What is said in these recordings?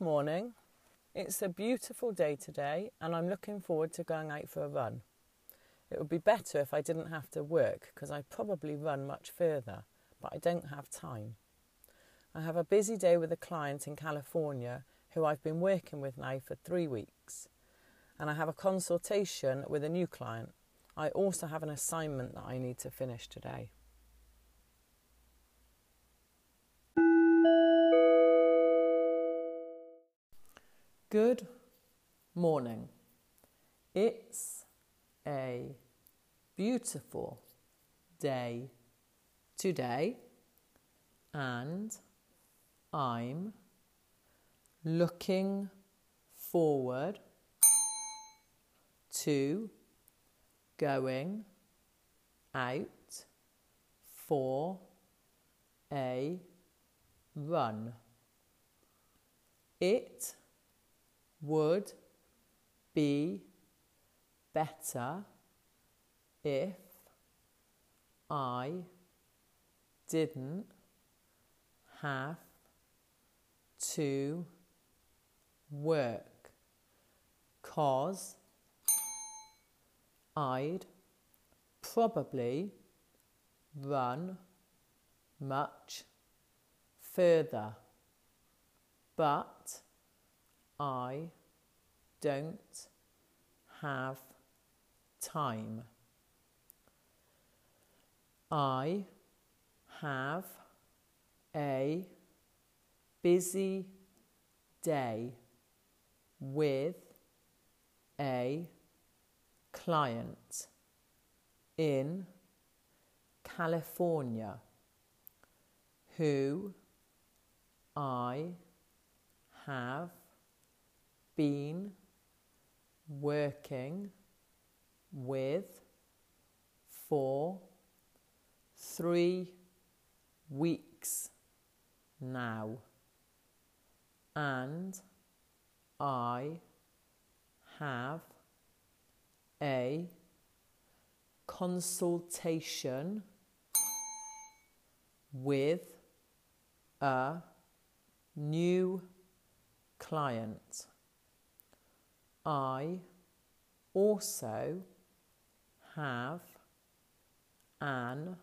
morning. It's a beautiful day today, and I'm looking forward to going out for a run. It would be better if I didn't have to work because I'd probably run much further, but I don't have time. I have a busy day with a client in California who I've been working with now for three weeks, and I have a consultation with a new client. I also have an assignment that I need to finish today. Good morning. It's a beautiful day today, and I'm looking forward to going out for a run. It would be better if I didn't have to work cause I'd probably run much further. But I don't have time. I have a busy day with a client in California who I have been working with for three weeks now, and I have a consultation with a new client. I also have an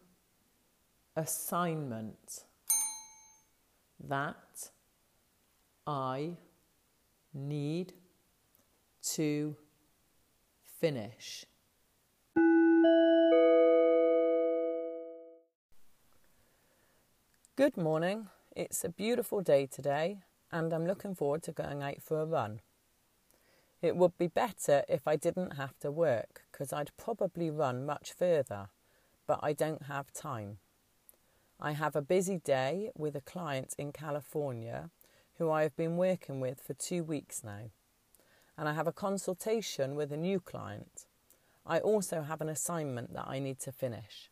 assignment that I need to finish. Good morning. It's a beautiful day today, and I'm looking forward to going out for a run. It would be better if I didn't have to work because I'd probably run much further, but I don't have time. I have a busy day with a client in California who I have been working with for two weeks now, and I have a consultation with a new client. I also have an assignment that I need to finish.